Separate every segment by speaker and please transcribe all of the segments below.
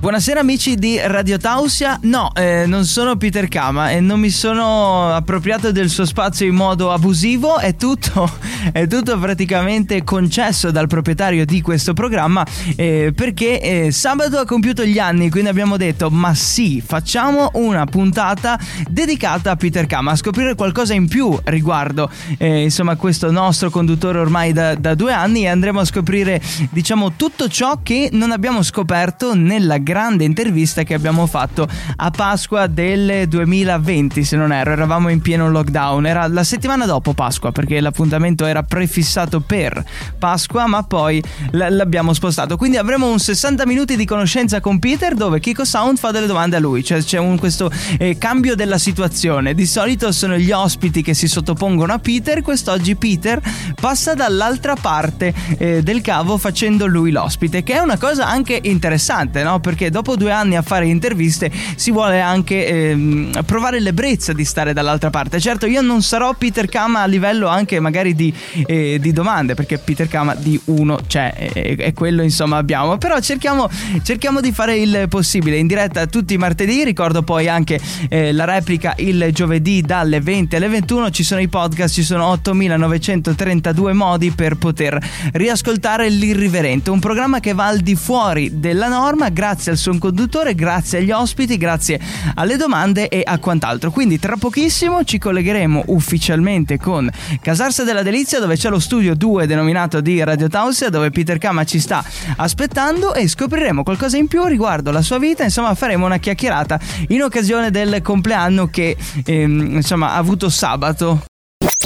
Speaker 1: Buonasera amici di Radio Tausia. No, eh, non sono Peter Kama e non mi sono appropriato del suo spazio in modo abusivo. È tutto, è tutto praticamente concesso dal proprietario di questo programma eh, perché eh, sabato ha compiuto gli anni, quindi abbiamo detto ma sì, facciamo una puntata dedicata a Peter Kama, a scoprire qualcosa in più riguardo eh, insomma questo nostro conduttore ormai da, da due anni e andremo a scoprire diciamo tutto ciò che non abbiamo scoperto nella grande intervista che abbiamo fatto a Pasqua del 2020, se non erro, eravamo in pieno lockdown, era la settimana dopo Pasqua perché l'appuntamento era prefissato per Pasqua, ma poi l- l'abbiamo spostato. Quindi avremo un 60 minuti di conoscenza con Peter dove Kiko Sound fa delle domande a lui, cioè c'è un, questo eh, cambio della situazione. Di solito sono gli ospiti che si sottopongono a Peter, quest'oggi Peter passa dall'altra parte eh, del cavo facendo lui l'ospite, che è una cosa anche interessante, no? Perché perché dopo due anni a fare interviste si vuole anche ehm, provare l'ebbrezza di stare dall'altra parte. Certo, io non sarò Peter Kama a livello anche magari di, eh, di domande, perché Peter Kama di uno c'è, e, e quello insomma abbiamo. Però cerchiamo, cerchiamo, di fare il possibile in diretta tutti i martedì. Ricordo poi anche eh, la replica il giovedì dalle 20 alle 21. Ci sono i podcast, ci sono 8932 modi per poter riascoltare l'irriverente. Un programma che va al di fuori della norma grazie grazie al suo conduttore, grazie agli ospiti, grazie alle domande e a quant'altro. Quindi tra pochissimo ci collegheremo ufficialmente con Casarsa della Delizia dove c'è lo studio 2 denominato di Radio Tausia dove Peter Kama ci sta aspettando e scopriremo qualcosa in più riguardo la sua vita, insomma faremo una chiacchierata in occasione del compleanno che ehm, insomma ha avuto sabato.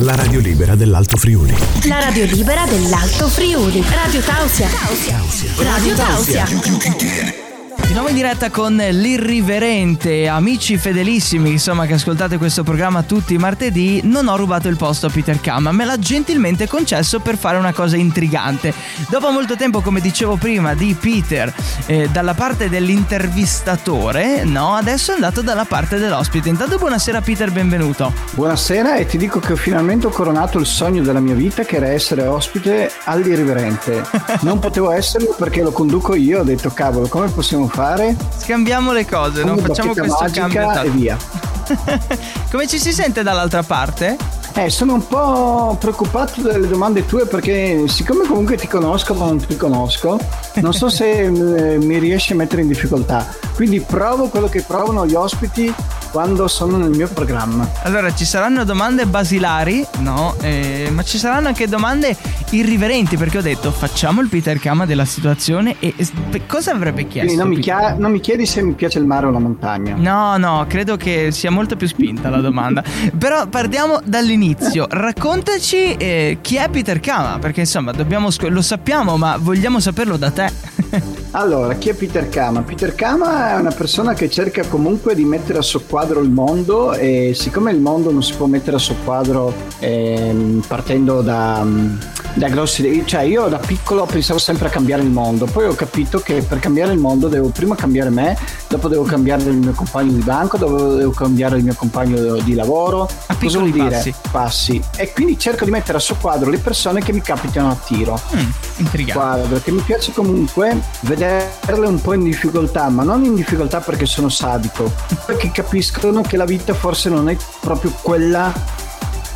Speaker 2: La radio libera dell'Alto Friuli.
Speaker 3: La radio libera dell'Alto Friuli. Radio Tausia. Radio Tausia.
Speaker 1: Di nuovo in diretta con l'irriverente, amici fedelissimi, insomma, che ascoltate questo programma tutti i martedì. Non ho rubato il posto a Peter Kama, me l'ha gentilmente concesso per fare una cosa intrigante. Dopo molto tempo, come dicevo prima, di Peter eh, dalla parte dell'intervistatore, no, adesso è andato dalla parte dell'ospite. Intanto, buonasera, Peter, benvenuto.
Speaker 4: Buonasera, e ti dico che finalmente ho coronato il sogno della mia vita, che era essere ospite all'irriverente. Non potevo esserlo perché lo conduco io. Ho detto, cavolo, come possiamo fare?
Speaker 1: Scambiamo le cose, non facciamo questo cambio.
Speaker 4: E via.
Speaker 1: Come ci si sente dall'altra parte?
Speaker 4: Eh, sono un po' preoccupato delle domande tue perché siccome comunque ti conosco ma non ti conosco, non so se eh, mi riesci a mettere in difficoltà. Quindi provo quello che provano gli ospiti quando sono nel mio programma.
Speaker 1: Allora, ci saranno domande basilari, no, eh, ma ci saranno anche domande irriverenti perché ho detto facciamo il Peter Kama della situazione e cosa avrebbe chiesto?
Speaker 4: Non mi, chia- non mi, chiedi se mi piace il mare o la montagna.
Speaker 1: No, no, credo che sia molto più spinta la domanda. Però partiamo dall'inizio. Raccontaci eh, chi è Peter Kama, perché insomma dobbiamo sc- lo sappiamo, ma vogliamo saperlo da te.
Speaker 4: Allora, chi è Peter Kama? Peter Kama è una persona che cerca comunque di mettere a soqquadro il mondo e siccome il mondo non si può mettere a soqquadro eh, partendo da da grossi cioè io da piccolo pensavo sempre a cambiare il mondo poi ho capito che per cambiare il mondo devo prima cambiare me dopo devo cambiare il mio compagno di banco dopo devo cambiare il mio compagno di lavoro
Speaker 1: a cosa vuol dire?
Speaker 4: Passi. passi e quindi cerco di mettere a soqquadro le persone che mi capitano a tiro
Speaker 1: mm, intrigante
Speaker 4: quadro che mi piace comunque vederle un po' in difficoltà ma non in difficoltà perché sono sadico perché capiscono che la vita forse non è proprio quella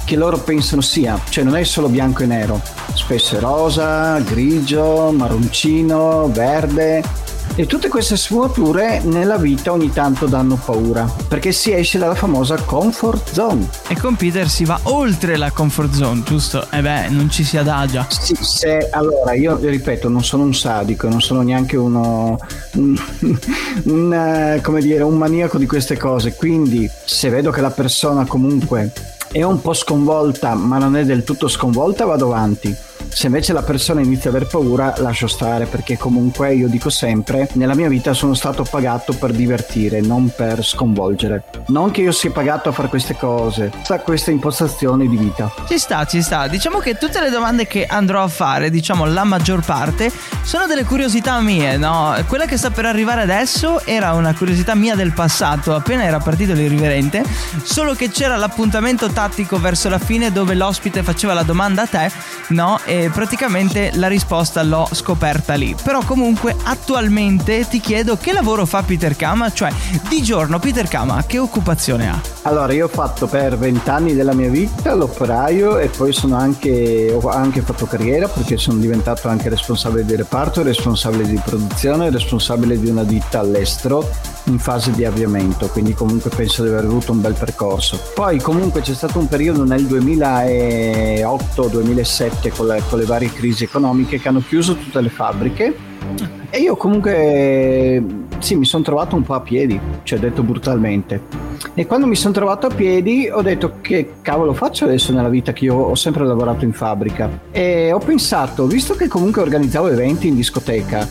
Speaker 4: che loro pensano sia, cioè non è solo bianco e nero, spesso è rosa, grigio, marroncino, verde e tutte queste sfumature nella vita ogni tanto danno paura, perché si esce dalla famosa comfort zone.
Speaker 1: E con Peter si va oltre la comfort zone, giusto? E eh beh, non ci si adagia.
Speaker 4: Sì, se, allora io ripeto, non sono un sadico, non sono neanche uno un, un, eh, come dire, un maniaco di queste cose, quindi se vedo che la persona comunque è un po' sconvolta, ma non è del tutto sconvolta, vado avanti Se invece la persona inizia ad aver paura, lascio stare perché comunque io dico sempre, nella mia vita sono stato pagato per divertire, non per sconvolgere. Non che io sia pagato a fare queste cose, sta questa impostazione di vita.
Speaker 1: Ci sta, ci sta. Diciamo che tutte le domande che andrò a fare, diciamo la maggior parte, sono delle curiosità mie, no? Quella che sta per arrivare adesso era una curiosità mia del passato, appena era partito l'irriverente, solo che c'era l'appuntamento tattico verso la fine dove l'ospite faceva la domanda a te, no? E praticamente la risposta l'ho scoperta lì. Però comunque attualmente ti chiedo che lavoro fa Peter Kama, cioè di giorno Peter Kama che occupazione ha?
Speaker 4: Allora, io ho fatto per vent'anni della mia vita l'operaio e poi sono anche, ho anche fatto carriera perché sono diventato anche responsabile di reparto, responsabile di produzione, responsabile di una ditta all'estero in fase di avviamento, quindi comunque penso di aver avuto un bel percorso. Poi comunque c'è stato un periodo nel 2008-2007 con, con le varie crisi economiche che hanno chiuso tutte le fabbriche e io comunque sì, mi sono trovato un po' a piedi, cioè detto brutalmente. E quando mi sono trovato a piedi ho detto che cavolo faccio adesso nella vita che io ho sempre lavorato in fabbrica. E ho pensato, visto che comunque organizzavo eventi in discoteca,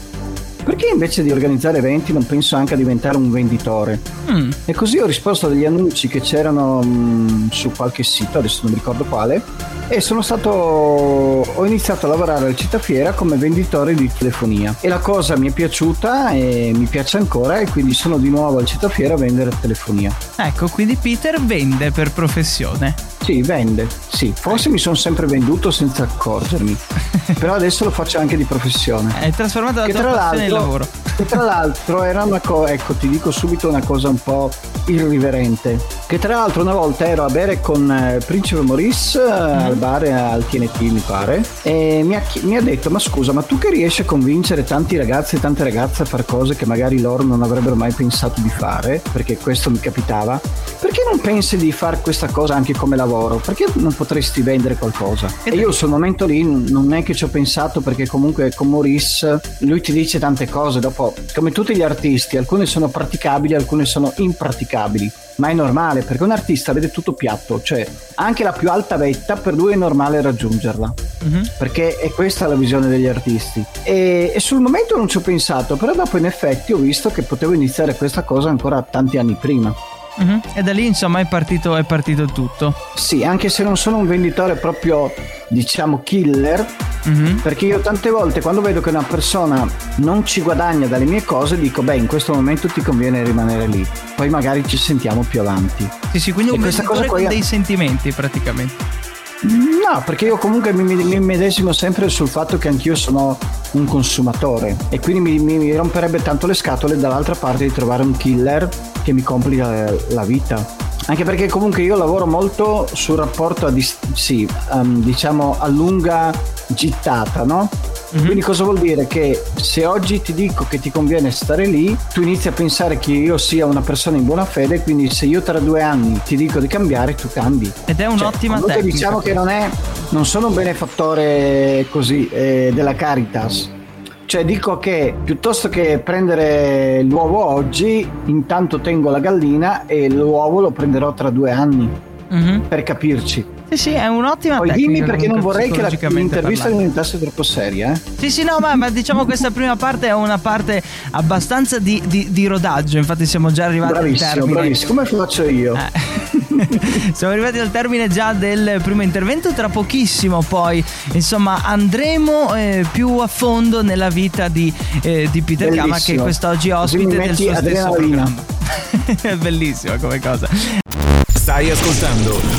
Speaker 4: perché invece di organizzare eventi non penso anche a diventare un venditore? Mm. E così ho risposto a degli annunci che c'erano mh, mm, su qualche sito, adesso non ricordo quale, e sono stato ho iniziato a lavorare al Cittafiera come venditore di telefonia e la cosa mi è piaciuta e mi piace ancora e quindi sono di nuovo al Cittafiera a vendere telefonia.
Speaker 1: Ecco, quindi Peter vende per professione.
Speaker 4: Sì, vende, sì. Forse mi sono sempre venduto senza accorgermi, però adesso lo faccio anche di professione.
Speaker 1: È trasformato la tua passione in lavoro.
Speaker 4: Che tra l'altro era una cosa, ecco ti dico subito una cosa un po' irriverente, che tra l'altro una volta ero a bere con eh, Principe Maurice mm. al bar al TNT mi pare e mi ha, mi ha, detto ma scusa ma tu che riesci a convincere tanti ragazzi e tante ragazze a fare cose che magari loro non avrebbero mai pensato di fare, perché questo mi capitava, perché non pensi di fare questa cosa anche come lavoro? Perché non potresti vendere qualcosa? E io sul momento lì non è che ci ho pensato perché comunque con Maurice lui ti dice tante cose, dopo come tutti gli artisti, alcune sono praticabili, alcune sono impraticabili ma è normale perché un artista vede tutto piatto, cioè anche la più alta vetta per lui è normale raggiungerla, uh-huh. perché è questa la visione degli artisti. E, e, sul momento non ci ho pensato, però dopo in effetti ho visto che potevo iniziare questa cosa ancora tanti anni prima.
Speaker 1: Uh-huh. E da lì insomma è partito, è partito tutto.
Speaker 4: Sì, anche se non sono un venditore proprio diciamo killer, uh-huh. perché io tante volte quando vedo che una persona non ci guadagna dalle mie cose dico beh in questo momento ti conviene rimanere lì, poi magari ci sentiamo più avanti.
Speaker 1: Sì, sì, quindi e un venditore con poi... dei sentimenti praticamente.
Speaker 4: No, perché io comunque mi, mi, medesimo sempre sul fatto che anch'io sono un consumatore e quindi mi, mi, romperebbe tanto le scatole dall'altra parte di trovare un killer che mi complica la vita. Anche perché comunque io lavoro molto sul rapporto a dis- sì, um, diciamo a lunga gittata, no? Mm-hmm. Quindi cosa vuol dire? Che se oggi ti dico che ti conviene stare lì, tu inizi a pensare che io sia una persona in buona fede, quindi se io tra due anni ti dico di cambiare, tu cambi.
Speaker 1: Ed è un'ottima cioè, tecnica.
Speaker 4: Diciamo che non, è, non sono un benefattore così eh, della Caritas. Cioè dico che piuttosto che prendere l'uovo oggi, intanto tengo la gallina e l'uovo lo prenderò tra due anni. Mm-hmm. Per capirci.
Speaker 1: Sì, sì, è un'ottima
Speaker 4: Poi dimmi perché non vorrei che la, l'intervista diventasse troppo seria. Eh?
Speaker 1: Sì, sì, no, ma, ma, diciamo questa prima parte è una parte abbastanza di, di, di rodaggio. Infatti, siamo già arrivati
Speaker 4: bravissimo,
Speaker 1: al termine.
Speaker 4: Bravissimo, come faccio io?
Speaker 1: Eh. siamo arrivati al termine già del primo intervento. Tra pochissimo, poi, insomma, andremo eh, più a fondo nella vita di, eh, di Peter Kama, che quest'oggi è ospite del suo stesso programma. è bellissima come cosa.
Speaker 2: Stai ascoltando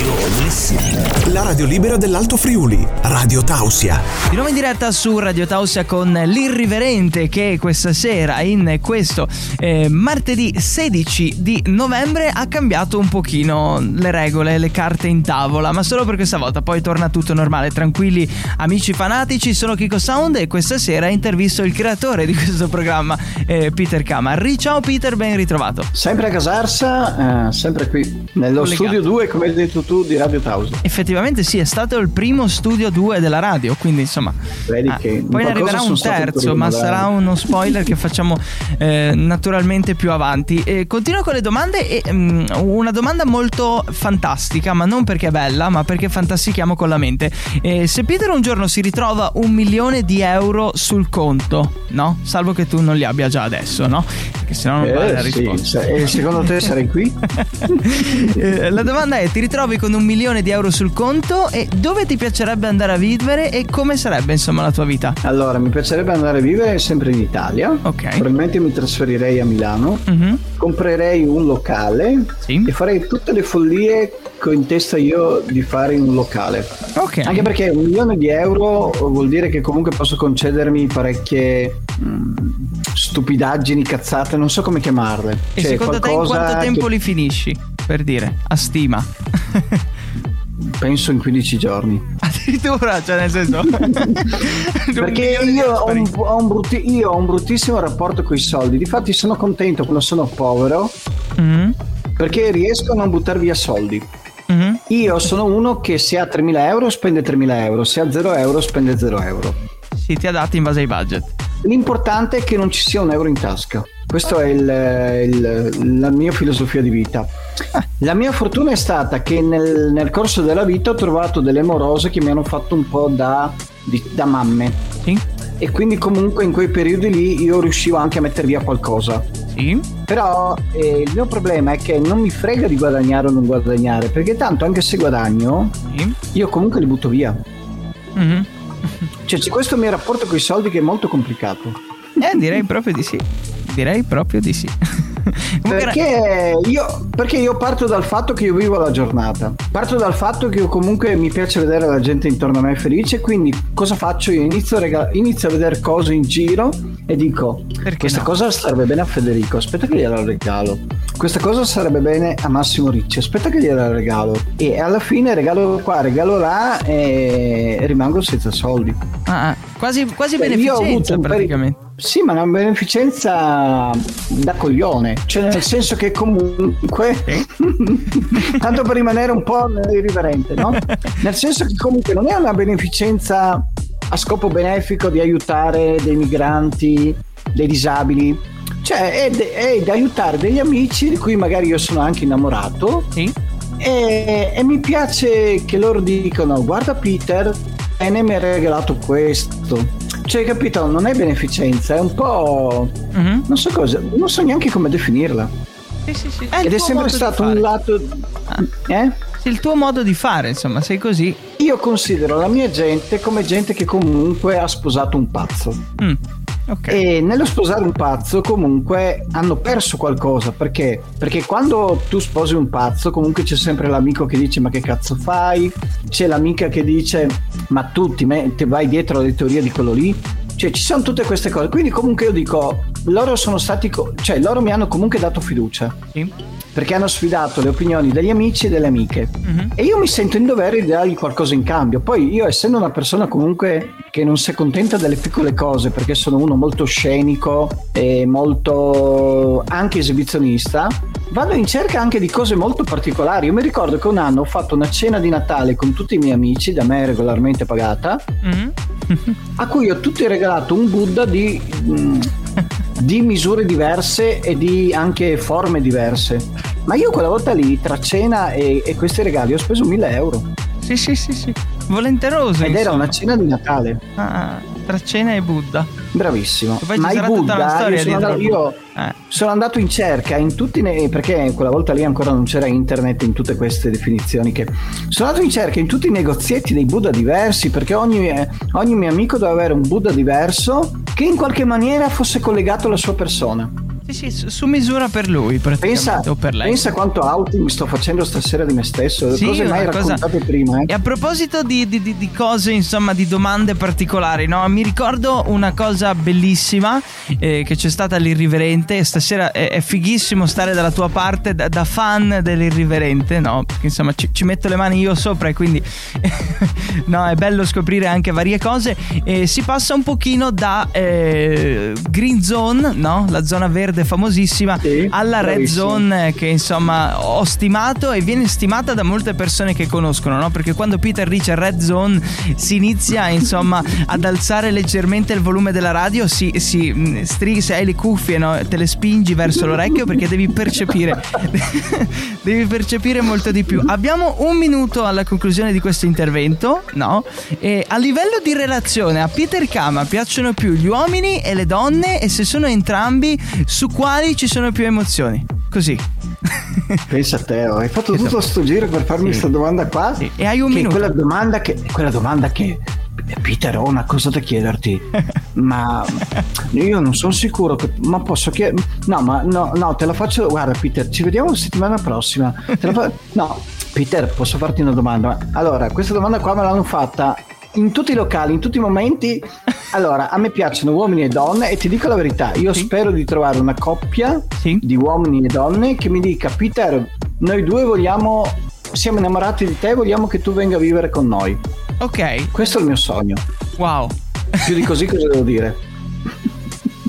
Speaker 2: la radio libera dell'Alto Friuli, Radio Tausia.
Speaker 1: Di nuovo in diretta su Radio Tausia con l'Irriverente che questa sera, in questo eh, martedì 16 di novembre, ha cambiato un pochino le regole, le carte in tavola, ma solo per questa volta. Poi torna tutto normale. Tranquilli amici fanatici, sono Kiko Sound e questa sera intervisto il creatore di questo programma, eh, Peter Camarri. Ciao Peter, ben ritrovato.
Speaker 4: Sempre a Casarsa, eh, sempre qui nello studio Studio 2, come hai detto tu, di Radio Tausia.
Speaker 1: Effettivamente sì, è stato il primo studio 2 della radio, quindi insomma...
Speaker 4: Vedi che
Speaker 1: eh, poi ne arriverà un terzo, ma sarà uno spoiler che facciamo eh, naturalmente più avanti. E continuo con le domande e mm, una domanda molto fantastica, ma non perché è bella, ma perché fantastichiamo con la mente. Eh, se Peter un giorno si ritrova un milione di euro sul conto, no? Salvo che tu non li abbia già adesso, no? Perché sennò non vale la
Speaker 4: Eh, sì,
Speaker 1: risposta.
Speaker 4: se- e secondo te sarei qui?
Speaker 1: Eh, la domanda è: ti ritrovi con un milione di euro sul conto e dove ti piacerebbe andare a vivere e come sarebbe insomma la tua vita?
Speaker 4: Allora, mi piacerebbe andare a vivere sempre in Italia.
Speaker 1: Ok.
Speaker 4: Probabilmente mi trasferirei a Milano.
Speaker 1: Mhm.
Speaker 4: Comprerei un locale
Speaker 1: Sì.
Speaker 4: e farei tutte le follie che ho in testa io di fare in un locale.
Speaker 1: Ok.
Speaker 4: Anche perché un milione di euro vuol dire che comunque posso concedermi parecchie mm, stupidaggini, cazzate, non so come chiamarle.
Speaker 1: E
Speaker 4: Cioè,
Speaker 1: secondo te in quanto tempo
Speaker 4: che
Speaker 1: li finisci? Per dire, a stima.
Speaker 4: Penso in 15 giorni.
Speaker 1: Addirittura, cioè nel senso.
Speaker 4: Perché io ho, un, ho un brutti- io ho un bruttissimo rapporto con i soldi. Difatti sono contento quando sono povero
Speaker 1: Mhm,
Speaker 4: perché riesco a non buttare via soldi.
Speaker 1: mhm.
Speaker 4: Io sono uno che se ha 3.000 euro spende 3.000 euro, se ha 0 euro spende 0 euro.
Speaker 1: Sì, ti adatti in base ai budget.
Speaker 4: L'importante è che non ci sia un euro in tasca. Questa è il- il- la mia filosofia di vita. La mia fortuna è stata che nel, nel corso della vita ho trovato delle morose che mi hanno fatto un po' da, di- da mamme.
Speaker 1: Sì?
Speaker 4: E quindi comunque in quei periodi lì io riuscivo anche a mettere via qualcosa.
Speaker 1: Sì?
Speaker 4: Però eh, il mio problema è che non mi frega di guadagnare o non guadagnare, perché tanto anche se guadagno,
Speaker 1: Sì?
Speaker 4: io comunque li butto via.
Speaker 1: Mhm.
Speaker 4: Cioè c'è questo mio rapporto con i soldi che è molto complicato.
Speaker 1: Eh, direi proprio di sì. Direi proprio di sì.
Speaker 4: Perché io, perché io parto dal fatto che io vivo la giornata, parto dal fatto che io comunque mi piace vedere la gente intorno a me felice, quindi cosa faccio? Io inizio a, rega- inizio a vedere cose in giro e dico,
Speaker 1: Perché
Speaker 4: questa
Speaker 1: no?
Speaker 4: cosa starebbe bene a Federico, aspetta che gliela regalo, questa cosa sarebbe bene a Massimo Ricci, aspetta che gliela regalo e alla fine regalo qua, regalo là e rimango senza soldi.
Speaker 1: ah, ah, quasi, quasi
Speaker 4: avuto
Speaker 1: beneficenza praticamente.
Speaker 4: Sì, ma una beneficenza da coglione, cioè nel senso che comunque, tanto per rimanere un po' irriverente, no? Nel senso che comunque non è una beneficenza a scopo benefico di aiutare dei migranti, dei disabili, cioè è, de- è di aiutare degli amici di cui magari io sono anche innamorato
Speaker 1: Sì?
Speaker 4: e, e mi piace che loro dicano guarda Peter bene mi ha regalato questo cioè capito non è beneficenza è un po'
Speaker 1: Mhm.
Speaker 4: non so cosa non so neanche come definirla
Speaker 1: Sì, sì, sì. il
Speaker 4: ed è sempre stato un lato eh?
Speaker 1: Sì, il tuo modo di fare, insomma, sei così.
Speaker 4: io considero la mia gente come gente che comunque ha sposato un pazzo
Speaker 1: Mm, Ok.
Speaker 4: E nello sposare un pazzo comunque hanno perso qualcosa perché? Perché quando tu sposi un pazzo comunque c'è sempre l'amico che dice ma che cazzo fai? C'è l'amica che dice ma tu ti, me- ti vai dietro alle teorie di quello lì? Cioè ci sono tutte queste cose quindi comunque io dico loro sono stati co- cioè loro mi hanno comunque dato fiducia
Speaker 1: Sì.
Speaker 4: perché hanno sfidato le opinioni degli amici e delle amiche
Speaker 1: Mhm.
Speaker 4: e io mi sento in dovere di dargli qualcosa in cambio. Poi io essendo una persona comunque che non si accontenta delle piccole cose perché sono uno molto scenico e molto anche esibizionista, vado in cerca anche di cose molto particolari. Io mi ricordo che un anno ho fatto una cena di Natale con tutti i miei amici, da me regolarmente pagata,
Speaker 1: Mhm.
Speaker 4: a cui ho tutti regalato un Buddha di, mm, di misure diverse e di anche forme diverse. Ma io quella volta lì, tra cena e, e questi regali, ho speso 1000 euro.
Speaker 1: Sì, sì, sì, sì. Volenteroso.
Speaker 4: Ed era
Speaker 1: insomma.
Speaker 4: una cena di Natale.
Speaker 1: Ah, tra cena e Buddha.
Speaker 4: Bravissimo.
Speaker 1: E poi
Speaker 4: Ma i Buddha, io sono, andato, io.
Speaker 1: Eh.
Speaker 4: sono andato in cerca in tutti ne- perché quella volta lì ancora non c'era internet in tutte queste definizioni che sono andato in cerca in tutti i negozietti dei Buddha diversi perché ogni, eh, ogni mio amico doveva avere un Buddha diverso che in qualche maniera fosse collegato alla sua persona.
Speaker 1: Sì, sì, su, su misura per lui, praticamente.
Speaker 4: Pensa,
Speaker 1: o per lei.
Speaker 4: pensa quanto outing sto facendo stasera di me stesso,
Speaker 1: Sì,
Speaker 4: cose mai
Speaker 1: cosa-
Speaker 4: raccontate prima.
Speaker 1: E
Speaker 4: Eh.
Speaker 1: a proposito di, di- di- di cose, insomma, di domande particolari, no? Mi ricordo una cosa bellissima eh, che c'è stata all'Irriverente. Stasera è, è fighissimo stare dalla tua parte da, da fan dell'Irriverente, no? Perché insomma ci, ci metto le mani io sopra e quindi no, è bello scoprire anche varie cose. E si passa un pochino da eh, Green Zone, no? La zona verde Award famosissima
Speaker 4: Sì,
Speaker 1: alla Red
Speaker 4: bravissimo.
Speaker 1: Zone che insomma ho stimato e viene stimata da molte persone che conoscono, no? Perché quando Peter dice Red Zone si inizia insomma ad alzare leggermente il volume della radio, si, si mh, stri- se hai le cuffie no? te le spingi verso l'orecchio perché devi percepire devi percepire molto di più. Abbiamo un minuto alla conclusione di questo intervento, no? E a livello di relazione a Peter Kama piacciono più gli uomini e le donne e se sono entrambi su quali ci sono più emozioni? Così.
Speaker 4: Pensa a te, hai fatto tutto sto giro per farmi
Speaker 1: Sì.
Speaker 4: questa domanda qua?
Speaker 1: Sì, e hai un
Speaker 4: Che
Speaker 1: minuto.
Speaker 4: Quella domanda che, quella domanda che Peter, ho una cosa da chiederti, ma io non sono sicuro, che, ma posso chiedere? No, ma no, no, te la faccio, guarda Peter, ci vediamo la settimana prossima. Fa- No, Peter, posso farti una domanda? Allora, questa domanda qua me l'hanno fatta in tutti i locali, in tutti i momenti. Allora, a me piacciono uomini e donne e ti dico la verità, io
Speaker 1: Sì.
Speaker 4: spero di trovare una coppia
Speaker 1: Sì.
Speaker 4: di uomini e donne che mi dica Peter, noi due vogliamo, siamo innamorati di te, vogliamo che tu venga a vivere con noi.
Speaker 1: Ok,
Speaker 4: Questo è il mio sogno.
Speaker 1: wow.
Speaker 4: Più di così cosa devo dire?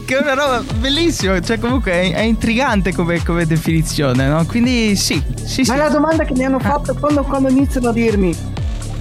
Speaker 1: Che è una roba bellissima, cioè comunque è, è intrigante come, come definizione, no? Quindi sì, sì, sì.
Speaker 4: Ma è la domanda che mi hanno fatto quando, quando iniziano a dirmi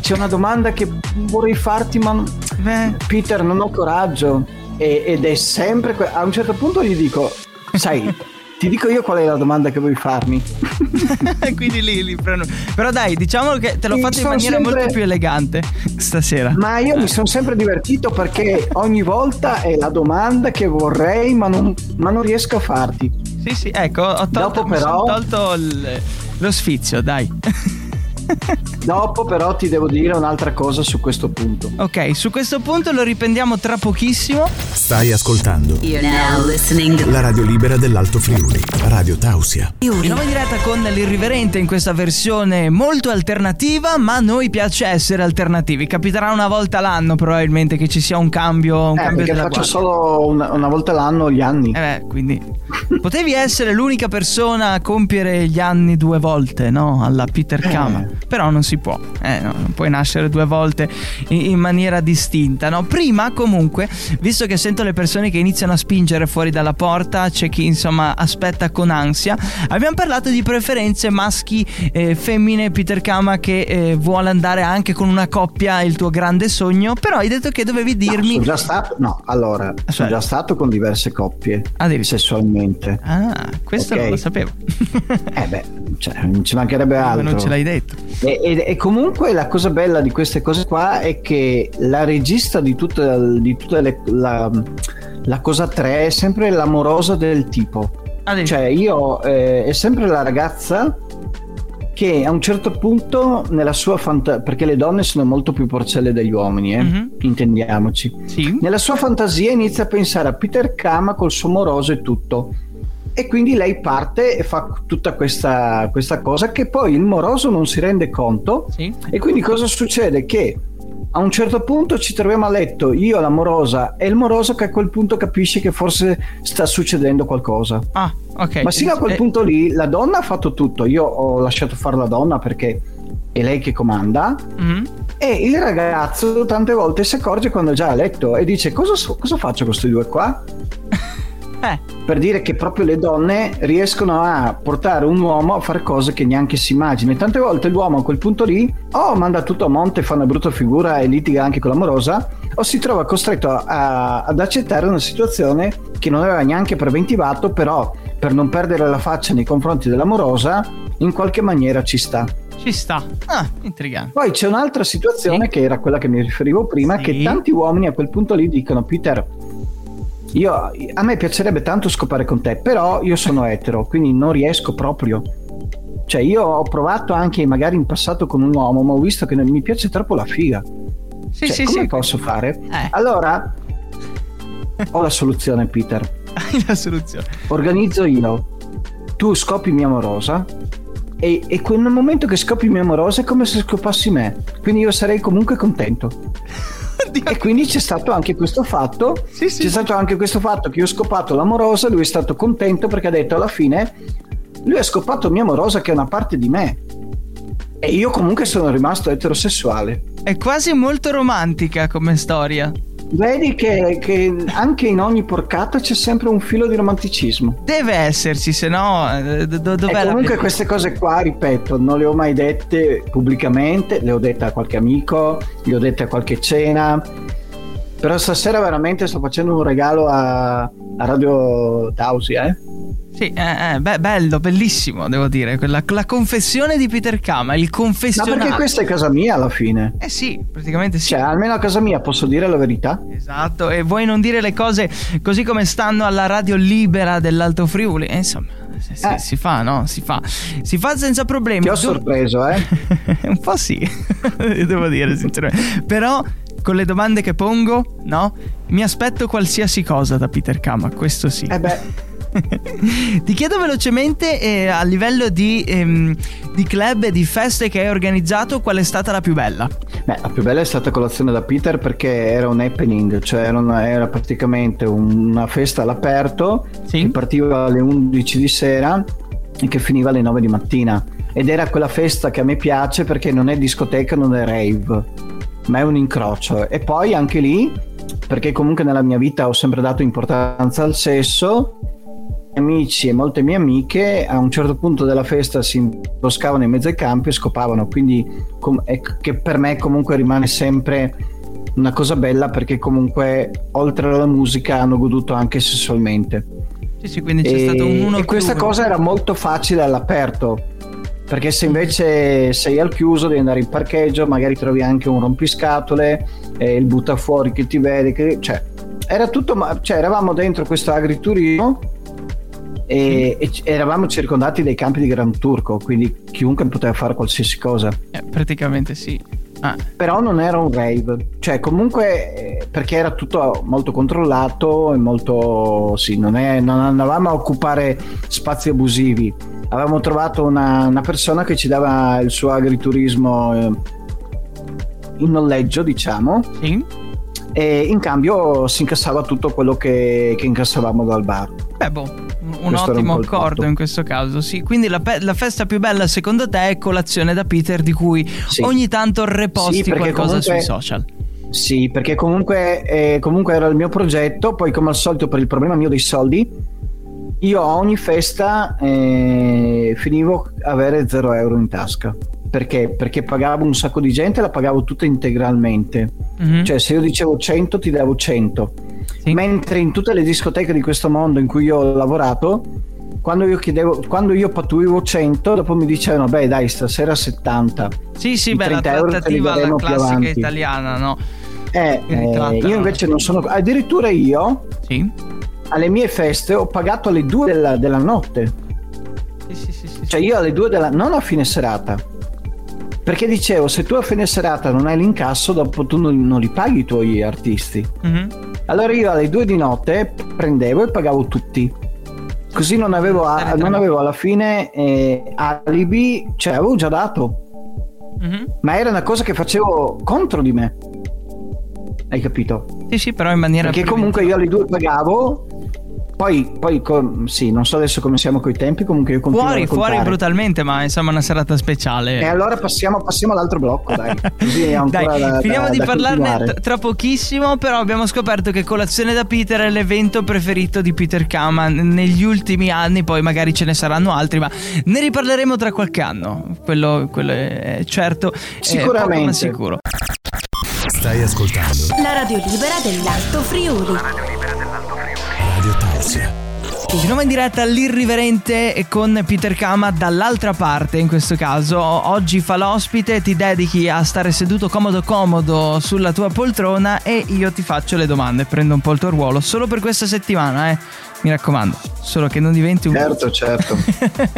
Speaker 4: c'è una domanda che vorrei farti ma
Speaker 1: Beh,
Speaker 4: Peter non ho coraggio E- ed è sempre que- a un certo punto gli dico sai ti dico io qual è la domanda che vuoi farmi
Speaker 1: quindi lì, lì prendo. Però dai, diciamo che te l'ho fatto in maniera
Speaker 4: sempre-
Speaker 1: molto più elegante stasera.
Speaker 4: ma io mi sono sempre divertito perché ogni volta è la domanda che vorrei ma non, ma non riesco a farti
Speaker 1: Sì, sì, ecco, ho tolto,
Speaker 4: Dopo però-
Speaker 1: tolto il- lo sfizio, dai.
Speaker 4: dopo però ti devo dire un'altra cosa su questo punto
Speaker 1: ok, su questo punto lo riprendiamo tra pochissimo.
Speaker 2: Stai ascoltando
Speaker 5: You're now listening to
Speaker 2: la radio libera dell'Alto Friuli, Radio Tausia.
Speaker 1: Nuovo in diretta con l'irriverente in questa versione molto alternativa, ma a noi piace essere alternativi. Capiterà una volta l'anno probabilmente che ci sia un cambio, un
Speaker 4: eh,
Speaker 1: cambio
Speaker 4: perché
Speaker 1: della
Speaker 4: faccio
Speaker 1: guardia.
Speaker 4: solo una, una volta l'anno gli anni
Speaker 1: Eh beh, quindi potevi essere l'unica persona a compiere gli anni due volte, no? Alla Peter
Speaker 4: Eh.
Speaker 1: Kama. Però non si può, eh, no, non puoi nascere due volte in, in maniera distinta, no? Prima, comunque, visto che sento le persone che iniziano a spingere fuori dalla porta, c'è chi insomma aspetta con ansia. Abbiamo parlato di preferenze maschi, eh, femmine, Peter Kama che eh, vuole andare anche con una coppia, il tuo grande sogno. Però hai detto che dovevi
Speaker 4: No,
Speaker 1: dirmi.
Speaker 4: sono già stato, no, allora, sono
Speaker 1: Aspetta.
Speaker 4: già stato con diverse coppie
Speaker 1: Addirittura.
Speaker 4: sessualmente.
Speaker 1: Ah, questo
Speaker 4: Ok.
Speaker 1: non lo sapevo.
Speaker 4: Eh beh, cioè, non ci mancherebbe
Speaker 1: Ma
Speaker 4: altro.
Speaker 1: non ce l'hai detto.
Speaker 4: E, e- e comunque la cosa bella di queste cose qua è che la regista di tutte, di tutte le, la, la cosa 3 è sempre l'amorosa del tipo.
Speaker 1: Addirittura.
Speaker 4: Cioè io eh, è sempre la ragazza che a un certo punto nella sua fantasia, perché le donne sono molto più porcelle degli uomini, eh,
Speaker 1: Mhm.
Speaker 4: intendiamoci.
Speaker 1: Sì.
Speaker 4: Nella sua fantasia inizia a pensare a Peter Kama col suo moroso e tutto. E quindi lei parte e fa tutta questa, questa cosa che poi il moroso non si rende conto.
Speaker 1: Sì.
Speaker 4: E quindi cosa succede? Che a un certo punto ci troviamo a letto io, la morosa e il moroso che a quel punto capisce che forse sta succedendo qualcosa.
Speaker 1: Ah, ok.
Speaker 4: Ma sino a quel
Speaker 1: Eh,
Speaker 4: punto lì la donna ha fatto tutto. Io ho lasciato fare la donna perché è lei che comanda.
Speaker 1: mhm.
Speaker 4: E il ragazzo tante volte si accorge quando è già a letto e dice cosa, so- cosa faccio con questi due qua?
Speaker 1: Eh,
Speaker 4: Per dire che proprio le donne riescono a portare un uomo a fare cose che neanche si immagina. E tante volte l'uomo a quel punto lì o manda tutto a monte, fa una brutta figura e litiga anche con l'amorosa, o si trova costretto a- ad accettare una situazione che non aveva neanche preventivato, però per non perdere la faccia nei confronti dell'amorosa, in qualche maniera ci sta.
Speaker 1: ci sta. Ah, intrigante.
Speaker 4: Poi c'è un'altra situazione
Speaker 1: Sì.
Speaker 4: che era quella che mi riferivo prima,
Speaker 1: Sì.
Speaker 4: che tanti uomini a quel punto lì dicono Peter, io, a me piacerebbe tanto scopare con te, però io sono etero, quindi non riesco proprio. Cioè io ho provato anche magari in passato con un uomo, ma ho visto che non mi piace troppo la figa.
Speaker 1: Sì,
Speaker 4: Cioè,
Speaker 1: sì,
Speaker 4: come
Speaker 1: sì.
Speaker 4: posso fare?
Speaker 1: Eh.
Speaker 4: Allora, ho la soluzione Peter.
Speaker 1: Hai la soluzione.
Speaker 4: Organizzo io, tu scopi mia amorosa e, e quel momento che scopi mia amorosa è come se scopassi me. Quindi io sarei comunque contento. E quindi c'è stato anche questo fatto.
Speaker 1: Sì, sì.
Speaker 4: C'è stato anche questo fatto che io ho scopato l'amorosa, lui è stato contento perché ha detto alla fine lui ha scopato mia amorosa che è una parte di me. E io comunque sono rimasto eterosessuale.
Speaker 1: È quasi molto romantica come storia.
Speaker 4: Vedi che, che anche in ogni porcata c'è sempre un filo di romanticismo.
Speaker 1: Deve esserci, se no eh, do- dov'è
Speaker 4: E
Speaker 1: la
Speaker 4: comunque queste cose qua, ripeto, non le ho mai dette pubblicamente, le ho dette a qualche amico, le ho dette a qualche cena. Però stasera veramente sto facendo un regalo a, a Radio Tausia, eh?
Speaker 1: Sì, eh, eh, beh, bello, bellissimo, devo dire. Quella, la confessione di Peter Kama, il
Speaker 4: Ma
Speaker 1: confessionario.
Speaker 4: perché questa è casa mia alla fine.
Speaker 1: Eh sì, praticamente sì.
Speaker 4: Cioè, almeno a casa mia posso dire la verità.
Speaker 1: Esatto, e vuoi non dire le cose così come stanno alla radio libera dell'Alto Friuli? Eh, insomma, si,
Speaker 4: Eh.
Speaker 1: si fa, no? Si fa. Si fa senza problemi.
Speaker 4: Ti ho sorpreso, eh?
Speaker 1: Un po' sì, devo dire sinceramente. Però con le domande che pongo, no? Mi aspetto qualsiasi cosa da Peter Kama, questo sì.
Speaker 4: Eh beh,
Speaker 1: Ti chiedo velocemente eh, a livello di, ehm, di club e di feste che hai organizzato, qual è stata la più bella?
Speaker 4: beh, la più bella è stata colazione da Peter perché era un happening, cioè era, una- era praticamente una festa all'aperto
Speaker 1: Sì.
Speaker 4: che partiva alle 11 di sera e che finiva alle 9 di mattina. Ed era quella festa che a me piace perché non è discoteca, non è rave, ma è un incrocio. E poi anche lì, perché comunque nella mia vita ho sempre dato importanza al sesso, amici e molte mie amiche a un certo punto della festa si imboscavano in mezzo ai campi e scopavano quindi com- che per me comunque rimane sempre una cosa bella perché comunque oltre alla musica hanno goduto anche sessualmente.
Speaker 1: Sì, sì, quindi c'è
Speaker 4: e,
Speaker 1: stato un uno
Speaker 4: e questa
Speaker 1: più-
Speaker 4: cosa era molto facile all'aperto perché se invece sei al chiuso devi andare in parcheggio magari trovi anche un rompiscatole e il buttafuori che ti vede che, cioè, era tutto ma- cioè, eravamo dentro questo agriturismo e, e c- eravamo circondati dai campi di Gran Turco quindi chiunque poteva fare qualsiasi cosa.
Speaker 1: Eh, praticamente sì. Ah,
Speaker 4: però non era un rave. Cioè comunque eh, perché era tutto molto controllato e molto sì non, è, non andavamo a occupare spazi abusivi. Avevamo trovato una, una persona che ci dava il suo agriturismo eh, in noleggio diciamo.
Speaker 1: Sì.
Speaker 4: e in cambio si incassava tutto quello che, che incassavamo dal bar.
Speaker 1: Beh, boh, un,
Speaker 4: Questo
Speaker 1: ottimo accordo in questo caso, sì. Quindi la, pe- la festa più bella secondo te è colazione da Peter di cui
Speaker 4: Sì.
Speaker 1: ogni tanto reposti
Speaker 4: Sì,
Speaker 1: qualcosa
Speaker 4: comunque-
Speaker 1: sui social.
Speaker 4: Sì, perché comunque, eh, comunque era il mio progetto, poi come al solito per il problema mio dei soldi, io a ogni festa eh, finivo a avere 0 euro in tasca. Perché? Perché pagavo un sacco di gente e la pagavo tutta integralmente.
Speaker 1: Mhm.
Speaker 4: Cioè se io dicevo 100 ti davo 100.
Speaker 1: Sì.
Speaker 4: Mentre in tutte le discoteche di questo mondo in cui io ho lavorato, quando io chiedevo, quando io pattuivo 100, dopo mi dicevano, beh dai, stasera 70.
Speaker 1: Sì, sì,
Speaker 4: i
Speaker 1: beh, la
Speaker 4: 30 euro te li
Speaker 1: trattativa alla classica italiana, no?
Speaker 4: Eh, eh, io invece non sono. Addirittura io
Speaker 1: Sì.
Speaker 4: alle mie feste ho pagato alle 2 della, della notte.
Speaker 1: Sì, sì, sì, sì,
Speaker 4: Cioè io alle 2 della. non a fine serata. Perché dicevo, se tu a fine serata non hai l'incasso, dopo tu non, non li paghi i tuoi artisti.
Speaker 1: Mhm.
Speaker 4: Allora io alle 2 di notte prendevo e pagavo tutti. Così non avevo, a- non avevo alla fine eh, alibi, cioè avevo già dato.
Speaker 1: Mhm.
Speaker 4: Ma era una cosa che facevo contro di me. Hai capito?
Speaker 1: Sì, sì, però in maniera
Speaker 4: Perché comunque io alle due pagavo. Poi, poi com- sì, non so adesso come siamo coi tempi. Comunque io continuo
Speaker 1: fuori,
Speaker 4: a
Speaker 1: fuori brutalmente, ma insomma una serata speciale.
Speaker 4: E allora passiamo, passiamo all'altro blocco, dai. Così è
Speaker 1: Dai,
Speaker 4: da,
Speaker 1: finiamo
Speaker 4: da-
Speaker 1: di
Speaker 4: da
Speaker 1: parlarne t- tra pochissimo, però abbiamo scoperto che Colazione da Peter è l'evento preferito di Peter Kama negli ultimi anni, poi magari ce ne saranno altri, ma ne riparleremo tra qualche anno, quello, quello è certo, è
Speaker 4: Sicuramente.
Speaker 1: ma sicuro.
Speaker 2: Stai ascoltando
Speaker 3: La radio libera dell'Alto Friuli.
Speaker 2: Radio Tausia.
Speaker 1: Continuiamo in diretta all'irriverente con Peter Kama dall'altra parte in questo caso. Oggi fa l'ospite, ti dedichi a stare seduto comodo comodo sulla tua poltrona e io ti faccio le domande, prendo un po' il tuo ruolo solo per questa settimana, eh. Mi raccomando, solo che non diventi un
Speaker 4: Certo, certo.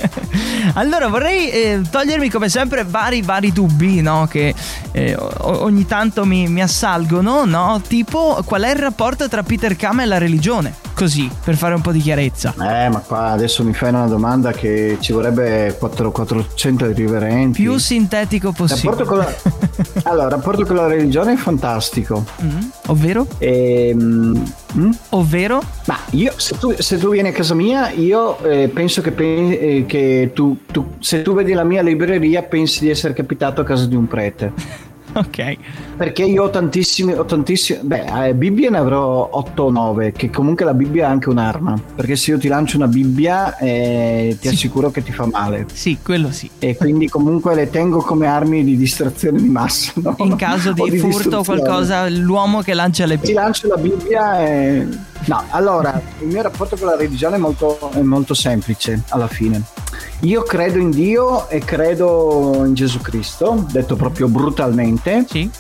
Speaker 1: allora vorrei eh, togliermi come sempre vari vari dubbi no? che eh, ogni tanto mi, mi assalgono no? tipo qual è il rapporto tra Peter Kama e la religione così per fare un po' di chiarezza
Speaker 4: Eh, ma qua adesso mi fai una domanda che ci vorrebbe 4, 400 irriverenti.
Speaker 1: più sintetico possibile
Speaker 4: Rapporto con la... Allora, il rapporto con la religione è fantastico.
Speaker 1: Mm, ovvero
Speaker 4: Ehm, mm?
Speaker 1: ovvero
Speaker 4: Ma io, se tu, se tu vieni a casa mia, io eh, penso che, pe- eh, che tu, tu- se tu vedi la mia libreria, pensi di essere capitato a casa di un prete.
Speaker 1: Ok.
Speaker 4: Perché io ho tantissimi, ho tantissimi, beh, eh, Bibbie ne avrò 8 o 9, che comunque la Bibbia è anche un'arma, perché se io ti lancio una Bibbia eh, ti
Speaker 1: Sì.
Speaker 4: assicuro che ti fa male.
Speaker 1: Sì, quello sì.
Speaker 4: E quindi comunque le tengo come armi di distrazione di massa. no?
Speaker 1: In caso di,
Speaker 4: O
Speaker 1: furto o qualcosa, l'uomo che lancia le
Speaker 4: Ti lancio la Bibbia e... No, allora, il mio rapporto con la religione è molto, è molto semplice alla fine. Io credo in Dio e credo in Gesù Cristo, detto proprio brutalmente.
Speaker 1: Sì.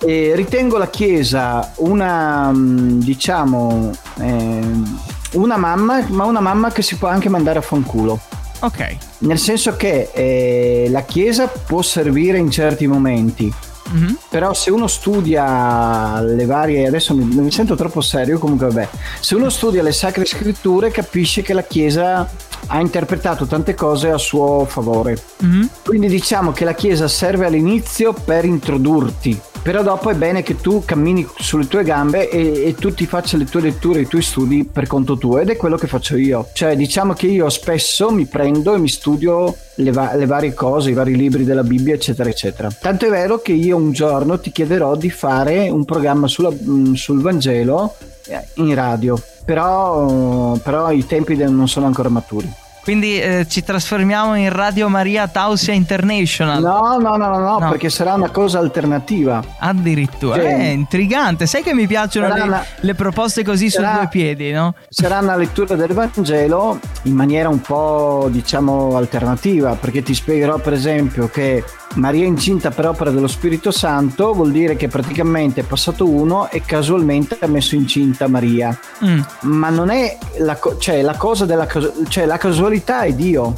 Speaker 4: E ritengo la Chiesa una, mm, diciamo, ehm, una mamma, ma una mamma che si può anche mandare a fanculo.
Speaker 1: Ok.
Speaker 4: Nel senso che eh, la Chiesa può servire in certi momenti,
Speaker 1: Mhm.
Speaker 4: però se uno studia le varie, adesso mi, mi sento troppo serio, comunque vabbè, se uno studia le sacre scritture capisce che la Chiesa ha interpretato tante cose a suo favore.
Speaker 1: Mhm.
Speaker 4: Quindi diciamo che la Chiesa serve all'inizio per introdurti, però dopo è bene che tu cammini sulle tue gambe e, e tu ti faccia le tue letture, i tuoi studi per conto tuo ed è quello che faccio io. Cioè diciamo che io spesso mi prendo e mi studio le, va- le varie cose, i vari libri della Bibbia eccetera eccetera. Tanto è vero che io un giorno ti chiederò di fare un programma sulla- mh, sul Vangelo eh, in radio, però, però i tempi non sono ancora maturi.
Speaker 1: Quindi eh, ci trasformiamo in Radio Maria Tausia International.
Speaker 4: No, no, no, no, no, perché sarà una cosa alternativa.
Speaker 1: Addirittura.
Speaker 4: Sì.
Speaker 1: È intrigante. Sai che mi piacciono le,
Speaker 4: una-
Speaker 1: le proposte così su
Speaker 4: sarà-
Speaker 1: due piedi, no?
Speaker 4: Sarà una lettura del Vangelo in maniera un po' diciamo alternativa, perché ti spiegherò per esempio che Maria incinta per opera dello Spirito Santo vuol dire che praticamente è passato uno e casualmente ha messo incinta Maria.
Speaker 1: Mm.
Speaker 4: Ma non è la, cioè, la cosa della casu- cioè la casualità è Dio.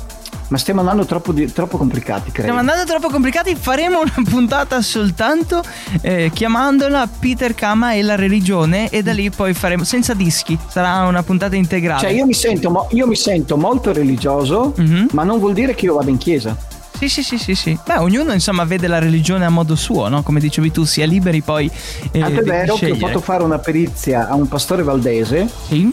Speaker 4: Ma stiamo andando troppo, di- troppo complicati, credo.
Speaker 1: Stiamo andando troppo complicati. Faremo una puntata soltanto eh, chiamandola Peter Kama e la religione. E da lì poi faremo senza dischi. Sarà una puntata integrale.
Speaker 4: Cioè io mi sento, io mi sento molto religioso,
Speaker 1: Mhm.
Speaker 4: ma non vuol dire che io vado in chiesa.
Speaker 1: Sì, sì, sì, sì, sì. Beh, ognuno insomma vede la religione a modo suo, no? Come dicevi tu, si è liberi poi eh,
Speaker 4: Tanto è vero che ho fatto fare una perizia a un pastore valdese.
Speaker 1: Sì,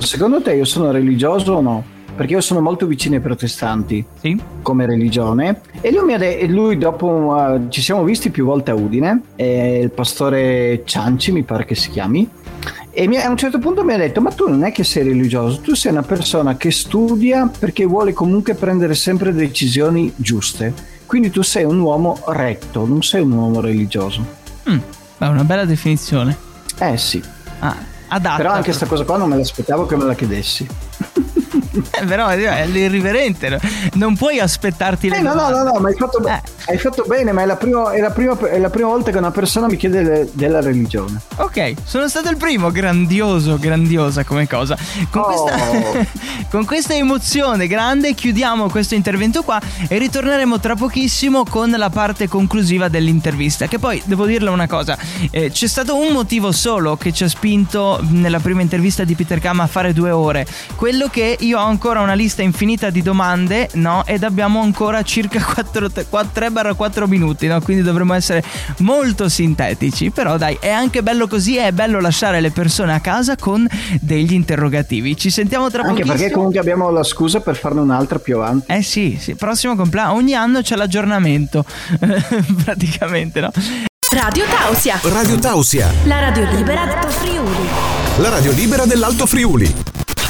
Speaker 4: Secondo te io sono religioso o no? Perché io sono molto vicino ai protestanti
Speaker 1: sì.
Speaker 4: come religione e lui, mi ha de- e lui dopo eh, ci siamo visti più volte a Udine, il pastore Cianci mi pare che si chiami e mi- a un certo punto mi ha detto ma tu non è che sei religioso, tu sei una persona che studia perché vuole comunque prendere sempre decisioni giuste, quindi tu sei un uomo retto, non sei un uomo religioso.
Speaker 1: Mm, Beh, una bella definizione.
Speaker 4: Eh sì,
Speaker 1: Ah, adatta.
Speaker 4: però anche questa cosa qua non me l'aspettavo che me la chiedessi.
Speaker 1: Eh, però è l'irriverente. no? Non puoi aspettarti le
Speaker 4: Eh, no, no, no, no, ma hai fatto, be-
Speaker 1: Eh.
Speaker 4: hai fatto bene, ma è la, prima, è, la prima, è la prima volta che una persona mi chiede de- della religione.
Speaker 1: Ok, sono stato il primo, grandioso, grandiosa come cosa. Con,
Speaker 4: Oh.
Speaker 1: questa, con questa emozione grande chiudiamo questo intervento qua e ritorneremo tra pochissimo con la parte conclusiva dell'intervista. Che poi devo dirle una cosa, eh, c'è stato un motivo solo che ci ha spinto nella prima intervista di Peter Kama a fare due ore. Quello che io ho ancora una lista infinita di domande, no? Ed abbiamo ancora circa 3-4 minuti, no? Quindi dovremmo essere molto sintetici. Però dai, è anche bello così, è bello lasciare le persone a casa con degli interrogativi. Ci sentiamo tra
Speaker 4: Anche
Speaker 1: pochissimo.
Speaker 4: perché comunque abbiamo la scusa per farne un'altra più avanti.
Speaker 1: Eh sì, sì, prossimo compleanno. Ogni anno c'è l'aggiornamento. Praticamente, no?
Speaker 3: Radio Tausia,
Speaker 2: Radio Tausia,
Speaker 3: la radio libera del Friuli.
Speaker 2: la radio libera dell'Alto Friuli.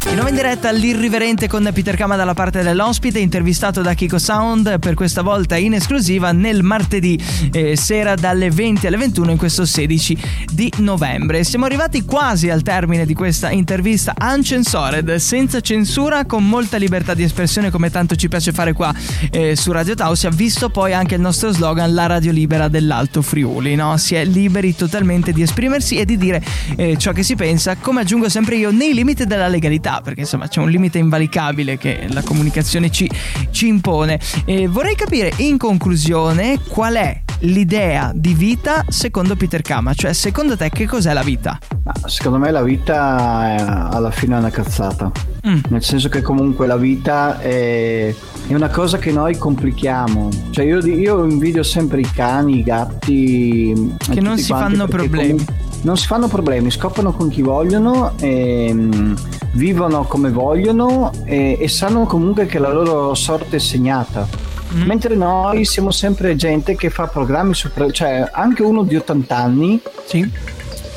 Speaker 1: Di nuovo in diretta all'irriverente con Peter Kama dalla parte dell'ospite, intervistato da Kiko Sound per questa volta in esclusiva nel martedì eh, sera dalle 20 alle 21 in questo 16 di novembre. Siamo arrivati quasi al termine di questa intervista uncensored, senza censura, con molta libertà di espressione come tanto ci piace fare qua eh, su Radio Tausia, visto poi anche il nostro slogan la radio libera dell'Alto Friuli, no? Si è liberi totalmente di esprimersi e di dire eh, ciò che si pensa, come aggiungo sempre io, nei limiti della legalità, perché insomma c'è un limite invalicabile che la comunicazione ci, ci impone. E vorrei capire in conclusione qual è l'idea di vita secondo Peter Kama, cioè secondo te che cos'è la vita?
Speaker 4: Secondo me la vita è alla fine è una cazzata.
Speaker 1: Mm.
Speaker 4: Nel senso che comunque la vita è, è una cosa che noi complichiamo. Cioè io, io invidio sempre i cani, i gatti.
Speaker 1: Che non si fanno problemi.
Speaker 4: comunque Non si fanno problemi, scoppano con chi vogliono, e, mm, vivono come vogliono e, e sanno comunque che la loro sorte è segnata. Mm. Mentre noi siamo sempre gente che fa programmi su, cioè anche uno di 80 anni
Speaker 1: sì.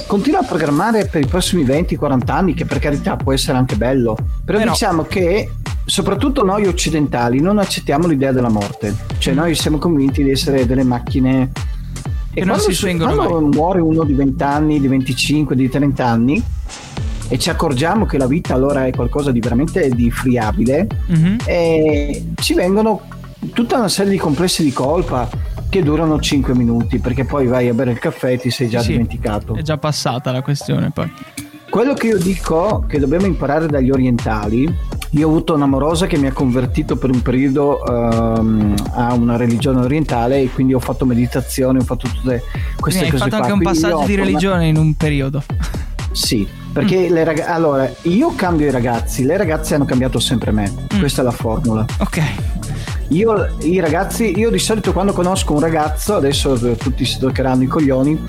Speaker 4: continua a programmare per i prossimi 20-40 anni, che per carità può essere anche bello. Però, Però diciamo che soprattutto noi occidentali non accettiamo l'idea della morte, cioè mm. noi siamo convinti di essere delle macchine
Speaker 1: e che non si spengono
Speaker 4: quando
Speaker 1: mai.
Speaker 4: muore uno di 20 anni, di 25, di 30 anni e ci accorgiamo che la vita allora è qualcosa di veramente di friabile mm-hmm. e ci vengono tutta una serie di complessi di colpa che durano 5 minuti perché poi vai a bere il caffè e ti sei già sì, dimenticato.
Speaker 1: È già passata la questione poi.
Speaker 4: Quello che io dico che dobbiamo imparare dagli orientali, io ho avuto un'amorosa che mi ha convertito per un periodo um, a una religione orientale e quindi ho fatto meditazione, ho fatto tutte queste
Speaker 1: quindi
Speaker 4: cose.
Speaker 1: Hai fatto qua. anche un passaggio di religione in un periodo.
Speaker 4: Sì, perché mm. le ragazze allora io cambio i ragazzi, le ragazze hanno cambiato sempre me. Mm. Questa è la formula.
Speaker 1: Ok.
Speaker 4: Io, i ragazzi, io di solito quando conosco un ragazzo, adesso tutti si toccheranno i coglioni,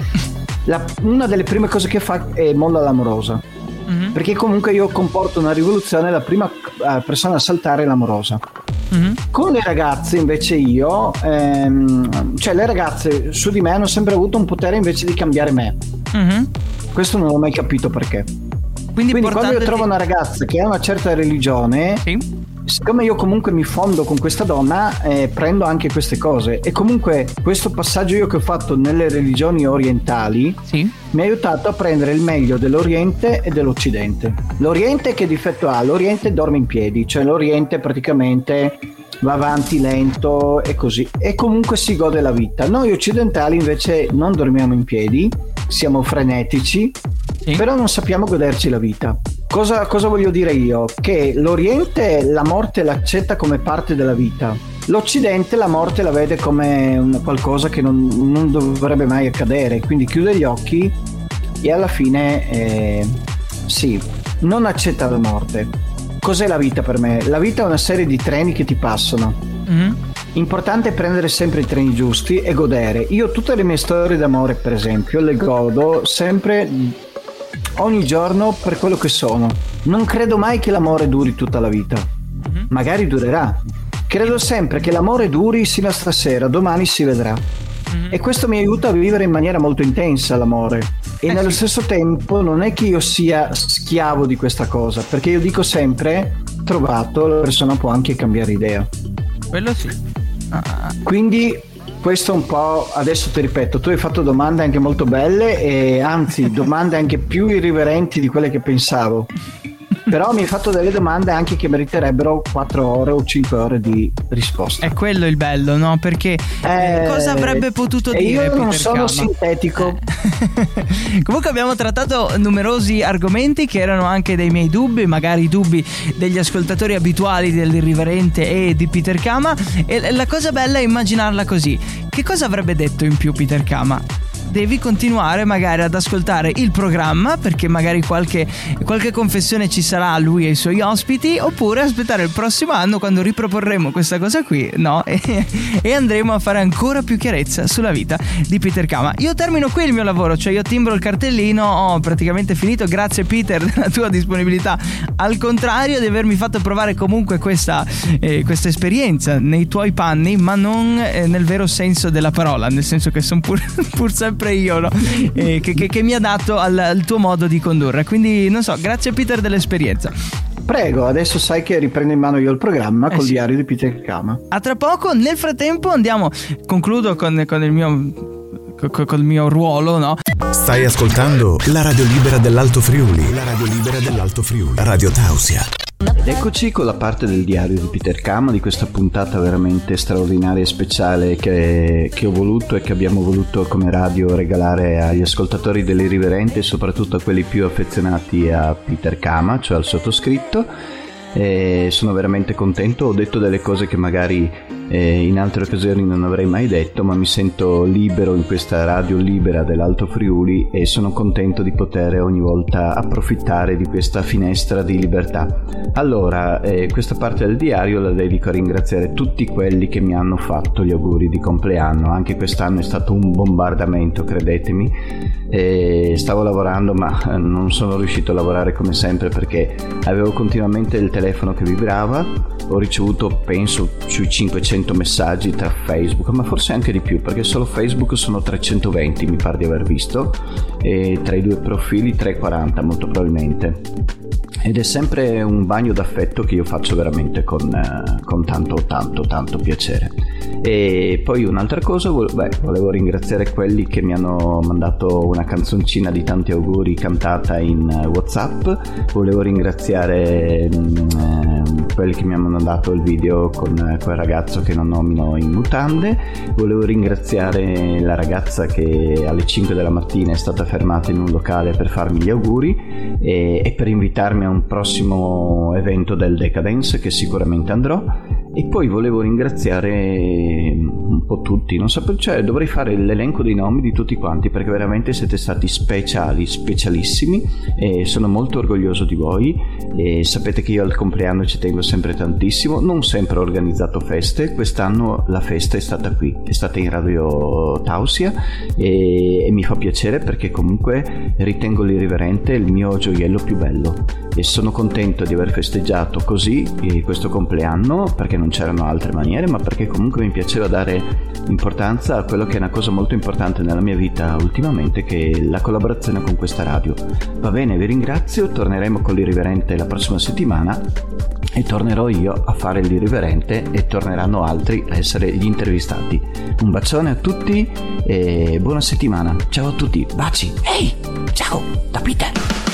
Speaker 4: la, una delle prime cose che fa è molla l'amorosa. Mm-hmm. Perché comunque io comporto una rivoluzione, la prima eh, persona a saltare è l'amorosa. Mm-hmm. Con le ragazze invece io, ehm, cioè le ragazze su di me hanno sempre avuto un potere invece di cambiare me. Mm-hmm. Questo non ho mai capito perché. Quindi, Quindi quando io trovo una ragazza che ha una certa religione, sì siccome io comunque mi fondo con questa donna, eh, prendo anche queste cose. E comunque questo passaggio io che ho fatto nelle religioni orientali
Speaker 1: sì.
Speaker 4: mi ha aiutato a prendere il meglio dell'Oriente e dell'Occidente. L'Oriente che difetto ha? L'Oriente dorme in piedi, cioè l'Oriente praticamente va avanti lento e così. E comunque si gode la vita. Noi occidentali invece non dormiamo in piedi, siamo frenetici, sì. però non sappiamo goderci la vita. Cosa, cosa voglio dire io? Che l'Oriente la morte l'accetta come parte della vita. L'Occidente la morte la vede come qualcosa che non, non, dovrebbe mai accadere, quindi chiude gli occhi e alla fine eh, sì, non accetta la morte. Cos'è la vita per me? La vita è una serie di treni che ti passano. Mm-hmm. Importante è prendere sempre i treni giusti e godere. Io tutte le mie storie d'amore, per esempio, le godo sempre ogni giorno per quello che sono. Non credo mai che l'amore duri tutta la vita. Mm-hmm. Magari durerà. Credo sempre che l'amore duri sino a stasera, domani si vedrà. Mm-hmm. E questo mi aiuta a vivere in maniera molto intensa l'amore. E eh nello sì. stesso tempo non è che io sia schiavo di questa cosa, perché io dico sempre, trovato, la persona può anche cambiare idea.
Speaker 1: Quello sì.
Speaker 4: Ah. Quindi questo un po', adesso ti ripeto, tu hai fatto domande anche molto belle e anzi domande anche più irriverenti di quelle che pensavo però mi hai fatto delle domande anche che meriterebbero 4 ore o 5 ore di risposta.
Speaker 1: È quello il bello, no? Perché eh, cosa avrebbe potuto dire?
Speaker 4: Io
Speaker 1: Peter
Speaker 4: non sono
Speaker 1: Kama?
Speaker 4: sintetico.
Speaker 1: Comunque abbiamo trattato numerosi argomenti che erano anche dei miei dubbi, magari i dubbi degli ascoltatori abituali dell'irriverente e di Peter Kama. E la cosa bella è immaginarla così. Che cosa avrebbe detto in più Peter Kama? Devi continuare magari ad ascoltare il programma perché magari qualche, qualche confessione ci sarà a lui e ai suoi ospiti oppure aspettare il prossimo anno quando riproporremo questa cosa qui no? e, e, andremo a fare ancora più chiarezza sulla vita di Peter Kama io termino qui il mio lavoro cioè io timbro il cartellino ho praticamente finito grazie Peter della tua disponibilità al contrario di avermi fatto provare comunque questa, eh, questa esperienza nei tuoi panni ma non eh, nel vero senso della parola nel senso che sono pur, pur sempre sempre io, no? eh, che, che, che, mi adatto al, al tuo modo di condurre. Quindi, non so, grazie Peter dell'esperienza.
Speaker 4: Prego, adesso sai che riprendo in mano io il programma eh col sì. diario di Peter Kama.
Speaker 1: A tra poco, nel frattempo andiamo, concludo con, con il mio col mio ruolo, no?
Speaker 2: Stai ascoltando la radio libera dell'Alto Friuli. La radio libera dell'Alto Friuli. Radio Tausia.
Speaker 4: Ed eccoci con la parte del diario di Peter Kama di questa puntata veramente straordinaria e speciale che, che, ho voluto e che abbiamo voluto come radio regalare agli ascoltatori dell'Irriverente e soprattutto a quelli più affezionati a Peter Kama, cioè al sottoscritto e sono veramente contento. Ho detto delle cose che magari eh, in altre occasioni non avrei mai detto, ma mi sento libero in questa radio libera dell'Alto Friuli e sono contento di poter ogni volta approfittare di questa finestra di libertà. Allora, eh, questa parte del diario la dedico a ringraziare tutti quelli che mi hanno fatto gli auguri di compleanno. Anche quest'anno è stato un bombardamento, credetemi. E stavo lavorando, ma non sono riuscito a lavorare come sempre perché avevo continuamente il telefono che vibrava, ho ricevuto penso sui 500 300 messaggi tra Facebook, ma forse anche di più, perché solo Facebook sono 320, mi pare di aver visto, e tra i due profili 340 molto probabilmente. Ed è sempre un bagno d'affetto che io faccio veramente con, eh, con tanto, tanto, tanto piacere. E poi un'altra cosa, beh, volevo ringraziare quelli che mi hanno mandato una canzoncina di tanti auguri cantata in eh, Whatsapp, volevo ringraziare eh, quelli che mi hanno mandato il video con eh, quel ragazzo che non nomino in mutande, volevo ringraziare la ragazza che alle 5 della mattina è stata fermata in un locale per farmi gli auguri e, e per invitarmi a un prossimo evento del Decadence che sicuramente andrò. E poi volevo ringraziare po' tutti, non so, cioè dovrei fare l'elenco dei nomi di tutti quanti perché veramente siete stati speciali, specialissimi e sono molto orgoglioso di voi. E sapete che io al compleanno ci tengo sempre tantissimo, non sempre ho organizzato feste, quest'anno la festa è stata qui, è stata in Radio Tausia e, e mi fa piacere perché comunque ritengo l'irriverente il mio gioiello più bello. E sono contento di aver festeggiato così questo compleanno perché non c'erano altre maniere ma perché comunque mi piaceva dare importanza a quello che è una cosa molto importante nella mia vita ultimamente che è la collaborazione con questa radio. Va bene vi ringrazio torneremo con l'irriverente la prossima settimana e tornerò io a fare l'irriverente e torneranno altri a essere gli intervistati. Un bacione a tutti e buona settimana. Ciao a tutti baci. Ehi ciao da Peter